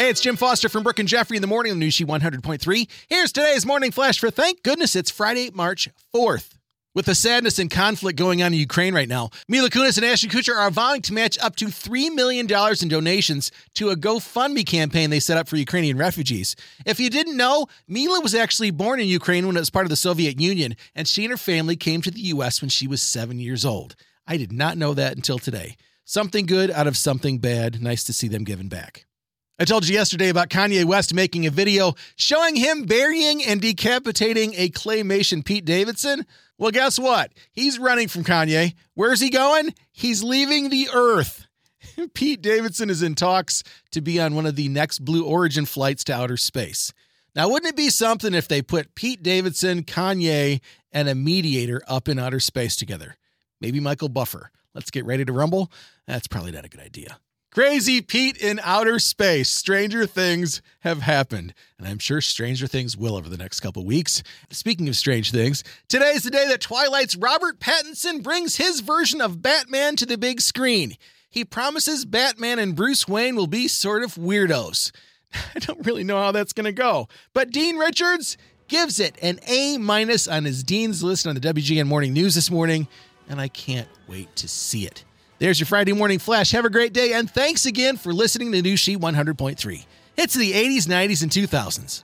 Hey, it's Jim Foster from Brooke and Jeffrey in the morning on She 100.3. Here's today's morning flash for thank goodness it's Friday, March 4th. With the sadness and conflict going on in Ukraine right now, Mila Kunis and Ashton Kutcher are vowing to match up to $3 million in donations to a GoFundMe campaign they set up for Ukrainian refugees. If you didn't know, Mila was actually born in Ukraine when it was part of the Soviet Union, and she and her family came to the U.S. when she was seven years old. I did not know that until today. Something good out of something bad. Nice to see them giving back. I told you yesterday about Kanye West making a video showing him burying and decapitating a claymation Pete Davidson. Well, guess what? He's running from Kanye. Where's he going? He's leaving the earth. Pete Davidson is in talks to be on one of the next Blue Origin flights to outer space. Now, wouldn't it be something if they put Pete Davidson, Kanye, and a mediator up in outer space together? Maybe Michael Buffer. Let's get ready to rumble. That's probably not a good idea. Crazy Pete in outer space. Stranger things have happened, and I'm sure stranger things will over the next couple weeks. Speaking of strange things, today is the day that Twilight's Robert Pattinson brings his version of Batman to the big screen. He promises Batman and Bruce Wayne will be sort of weirdos. I don't really know how that's going to go, but Dean Richards gives it an A minus on his Dean's list on the WGN Morning News this morning, and I can't wait to see it. There's your Friday morning flash. Have a great day, and thanks again for listening to News Sheet 100.3. It's the 80s, 90s, and 2000s.